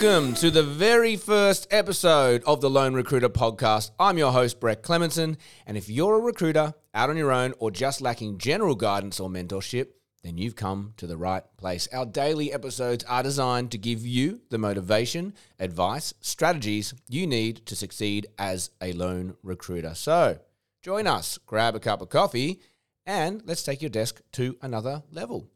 Welcome to the very first episode of the Lone Recruiter podcast. I'm your host, Brett Clemenson. And if you're a recruiter out on your own or just lacking general guidance or mentorship, then you've come to the right place. Our daily episodes are designed to give you the motivation, advice, strategies you need to succeed as a lone recruiter. So join us, grab a cup of coffee, and let's take your desk to another level.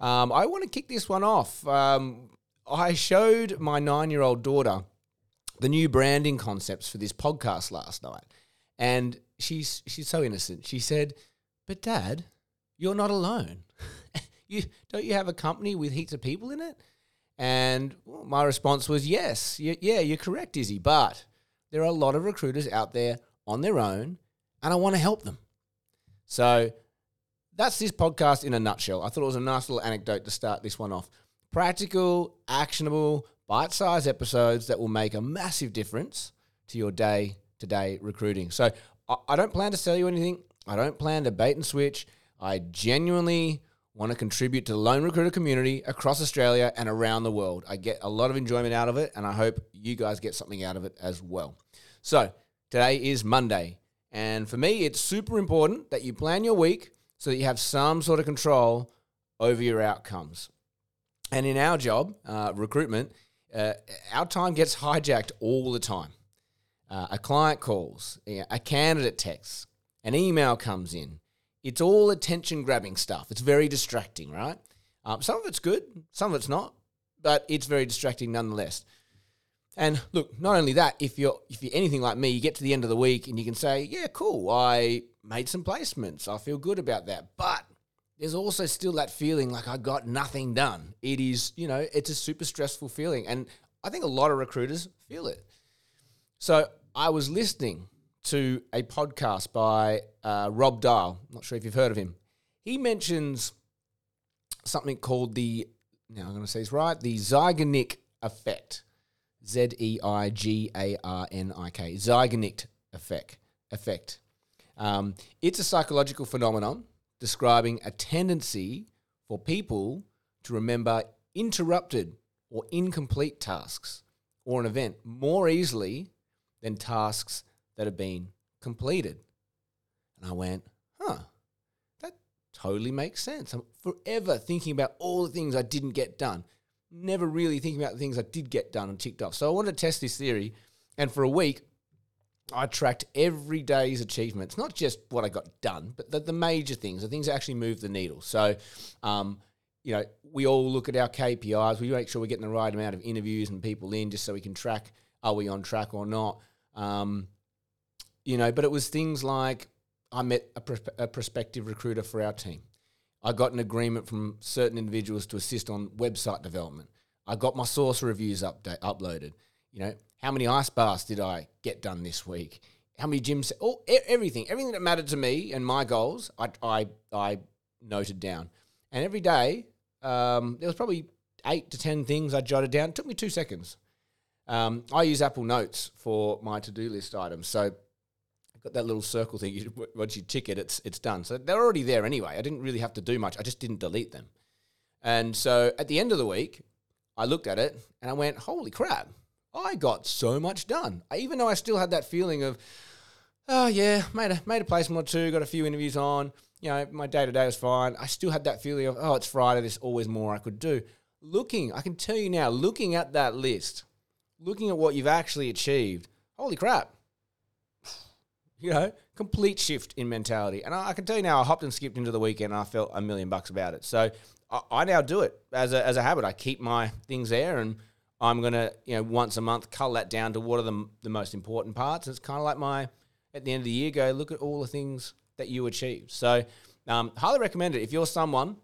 Um, I want to kick this one off. Um, I showed my nine year old daughter the new branding concepts for this podcast last night. And she's she's so innocent. She said, But dad, you're not alone. you don't you have a company with heaps of people in it? And my response was yes. yeah, you're correct, Izzy. But there are a lot of recruiters out there on their own, and I want to help them. So that's this podcast in a nutshell. I thought it was a nice little anecdote to start this one off practical, actionable, bite sized episodes that will make a massive difference to your day to day recruiting. So I don't plan to sell you anything. I don't plan to bait and switch. I genuinely want to contribute to the lone recruiter community across Australia and around the world. I get a lot of enjoyment out of it, and I hope you guys get something out of it as well. So today is Monday. And for me, it's super important that you plan your week so that you have some sort of control over your outcomes. And in our job, uh, recruitment, uh, our time gets hijacked all the time. Uh, a client calls, a candidate texts, an email comes in. It's all attention grabbing stuff. It's very distracting, right? Um, some of it's good, some of it's not, but it's very distracting nonetheless. And look, not only that, if you're if you're anything like me, you get to the end of the week and you can say, "Yeah, cool, I made some placements. I feel good about that." But there's also still that feeling like I got nothing done. It is, you know, it's a super stressful feeling. And I think a lot of recruiters feel it. So I was listening to a podcast by uh, Rob. I'm not sure if you've heard of him. He mentions something called the, now I'm going to say this right, the Zeigarnik effect. Z E I G A R N I K. Zeigarnik effect. Effect. Um, it's a psychological phenomenon describing a tendency for people to remember interrupted or incomplete tasks or an event more easily than tasks that have been completed. And I went, huh, that totally makes sense. I'm forever thinking about all the things I didn't get done, never really thinking about the things I did get done and ticked off. So I wanted to test this theory. And for a week, I tracked every day's achievements, not just what I got done, but the, the major things, the things that actually move the needle. So, um, you know, we all look at our KPIs. We make sure we're getting the right amount of interviews and people in just so we can track are we on track or not. Um, you know, but it was things like I met a, pr- a prospective recruiter for our team. I got an agreement from certain individuals to assist on website development. I got my source reviews update, uploaded. You know, how many ice baths did I get done this week? How many gyms? Oh, everything, everything that mattered to me and my goals, I, I, I noted down. And every day, um, there was probably eight to ten things I jotted down. It took me two seconds. Um, I use Apple Notes for my to-do list items, so I've got that little circle thing. Once you tick it, it's it's done. So they're already there anyway. I didn't really have to do much. I just didn't delete them. And so at the end of the week, I looked at it and I went, "Holy crap! I got so much done. I, even though I still had that feeling of, oh yeah, made a made a placement or two, got a few interviews on. You know, my day to day was fine. I still had that feeling of, oh, it's Friday. There's always more I could do. Looking, I can tell you now, looking at that list, looking at what you've actually achieved, holy crap. You know, complete shift in mentality. And I, I can tell you now, I hopped and skipped into the weekend and I felt a million bucks about it. So I, I now do it as a, as a habit. I keep my things there and I'm going to, you know, once a month cull that down to what are the, the most important parts. It's kind of like my, at the end of the year, go look at all the things that you achieved. So, um, highly recommend it. If you're someone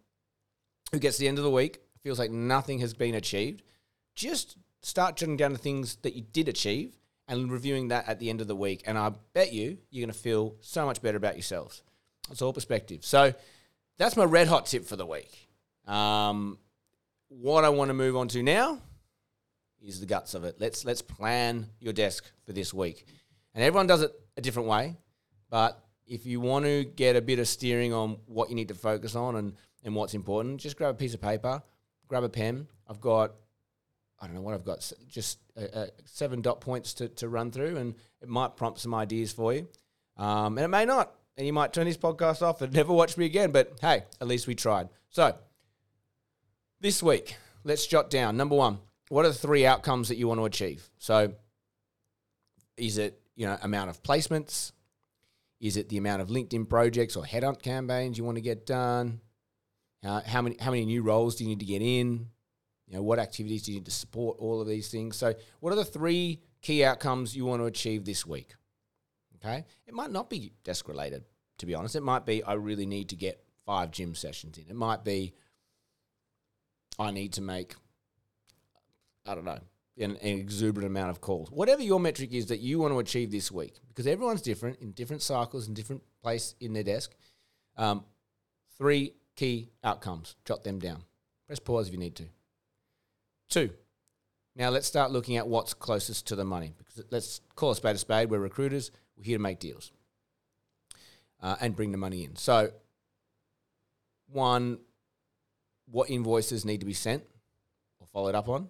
who gets the end of the week, feels like nothing has been achieved, just start jotting down the things that you did achieve and reviewing that at the end of the week. And I bet you, you're going to feel so much better about yourselves. It's all perspective. So, that's my red hot tip for the week. Um, what I want to move on to now is the guts of it. Let's let's plan your desk for this week. And everyone does it a different way, but if you want to get a bit of steering on what you need to focus on and, and what's important, just grab a piece of paper, grab a pen. I've got I don't know what I've got, just uh, uh, seven dot points to, to run through, and it might prompt some ideas for you. Um, and it may not. And you might turn this podcast off and never watch me again, but hey, at least we tried. So, this week, let's jot down number one, what are the three outcomes that you want to achieve? So, is it, you know, amount of placements? Is it the amount of LinkedIn projects or headhunt campaigns you want to get done? Uh, how many how many new roles do you need to get in? You know, what activities do you need to support all of these things? So, what are the three key outcomes you want to achieve this week? Okay. It might not be desk related, to be honest. It might be I really need to get five gym sessions in. It might be I need to make, I don't know, an, an exuberant amount of calls. Whatever your metric is that you want to achieve this week, because everyone's different in different cycles, in different place in their desk. Um, three key outcomes. Jot them down. Press pause if you need to. Two. Now let's start looking at what's closest to the money. Because let's call a spade a spade. We're recruiters. We're here to make deals uh, and bring the money in. So, one, what invoices need to be sent or followed up on?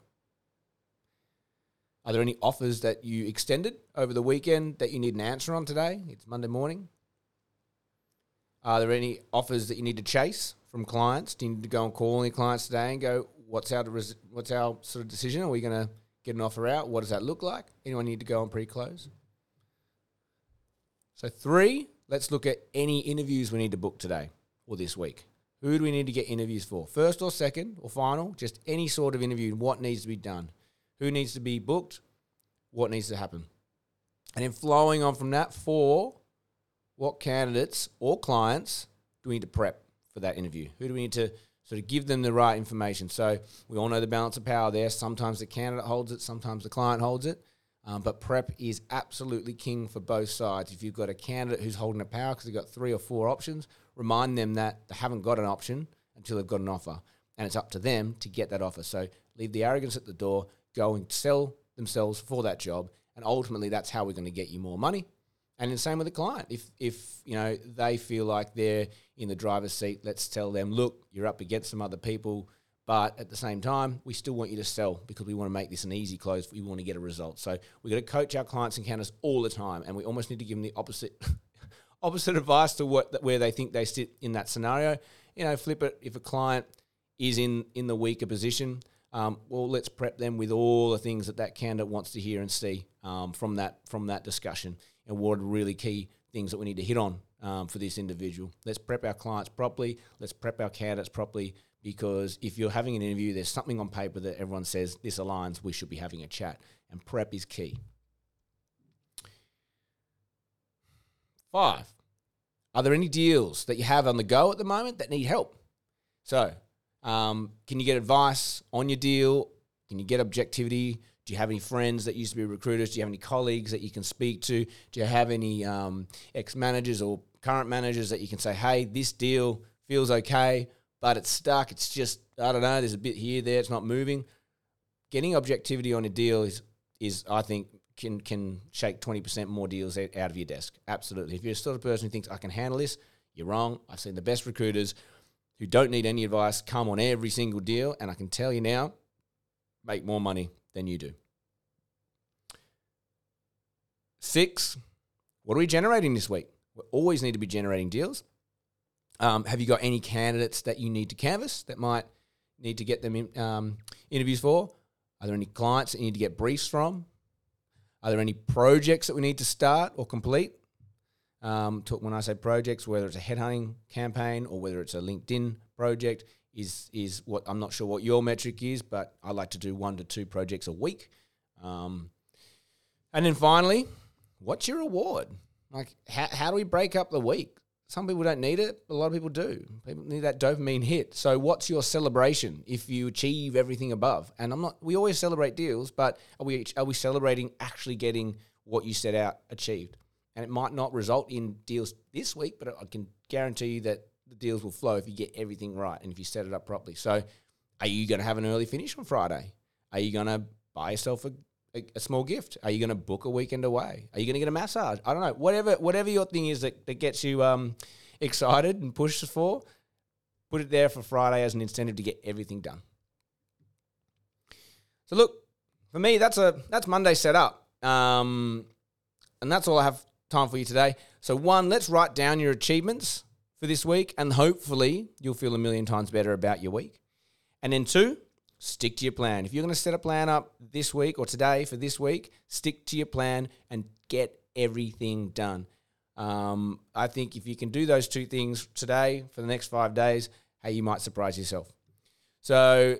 Are there any offers that you extended over the weekend that you need an answer on today? It's Monday morning. Are there any offers that you need to chase from clients? Do you need to go and call any clients today and go, what's our, what's our sort of decision? Are we going to get an offer out? What does that look like? Anyone need to go and pre-close? So three, let's look at any interviews we need to book today or this week. Who do we need to get interviews for? First or second or final? Just any sort of interview. What needs to be done? Who needs to be booked? What needs to happen? And then flowing on from that, four, what candidates or clients do we need to prep for that interview? Who do we need to sort of give them the right information? So we all know the balance of power there. Sometimes the candidate holds it, sometimes the client holds it. Um, but prep is absolutely king for both sides. If you've got a candidate who's holding the power because they've got three or four options, remind them that they haven't got an option until they've got an offer. And it's up to them to get that offer. So leave the arrogance at the door, go and sell themselves for that job. And ultimately, that's how we're going to get you more money. And the same with the client. If if you know they feel like they're in the driver's seat, let's tell them, look, you're up against some other people, but at the same time, we still want you to sell because we want to make this an easy close. We want to get a result. So we got to coach our clients and candidates all the time, and we almost need to give them the opposite opposite advice to what where they think they sit in that scenario. You know, flip it. If a client is in in the weaker position, um, well, let's prep them with all the things that that candidate wants to hear and see um, from that from that discussion, and what are really key things that we need to hit on um, for this individual. Let's prep our clients properly. Let's prep our candidates properly. Because if you're having an interview, there's something on paper that everyone says this aligns. We should be having a chat, and prep is key. Five. Are there any deals that you have on the go at the moment that need help? So, um, can you get advice on your deal? Can you get objectivity? Do you have any friends that used to be recruiters? Do you have any colleagues that you can speak to? Do you have any um, ex managers or current managers that you can say, hey, this deal feels okay, but it's stuck. It's just, I don't know, there's a bit here, there, it's not moving. Getting objectivity on a deal is, is I think, can can shake 20% more deals out of your desk. Absolutely. If you're the sort of person who thinks, I can handle this, you're wrong. I've seen the best recruiters who don't need any advice come on every single deal, and I can tell you now, make more money than you do. Six, what are we generating this week? We always need to be generating deals. Um, have you got any candidates that you need to canvas that might need to get them in, um, interviews for? Are there any clients that you need to get briefs from? Are there any projects that we need to start or complete? Um, talk, when I say projects, whether it's a headhunting campaign or whether it's a LinkedIn project, is is what I'm not sure what your metric is, but I like to do one to two projects a week. Um, and then finally, what's your reward? Like, how, how do we break up the week? Some people don't need it, a lot of people do. People need that dopamine hit. So, what's your celebration if you achieve everything above? And I'm not. We always celebrate deals, but are we are we celebrating actually getting what you set out achieved? And it might not result in deals this week, but I can guarantee you that the deals will flow if you get everything right and if you set it up properly. So, are you going to have an early finish on Friday? Are you going to buy yourself a, a, a small gift? Are you going to book a weekend away? Are you going to get a massage? I don't know. Whatever whatever your thing is that, that gets you um, excited and pushes for, put it there for Friday as an incentive to get everything done. So look, for me, that's a that's Monday set up. Um, and that's all I have time for you today. So one, let's write down your achievements for this week, and hopefully you'll feel a million times better about your week. And then two, stick to your plan. If you're going to set a plan up this week or today for this week, stick to your plan and get everything done. Um, I think if you can do those two things today for the next five days, hey, you might surprise yourself. So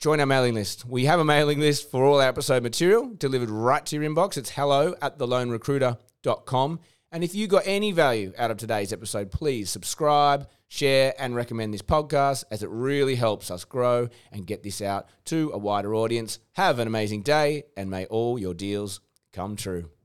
join our mailing list. We have a mailing list for all our episode material delivered right to your inbox. It's hello at thelonerecruiter.com. And if you got any value out of today's episode, please subscribe, share, and recommend this podcast as it really helps us grow and get this out to a wider audience. Have an amazing day, and may all your deals come true.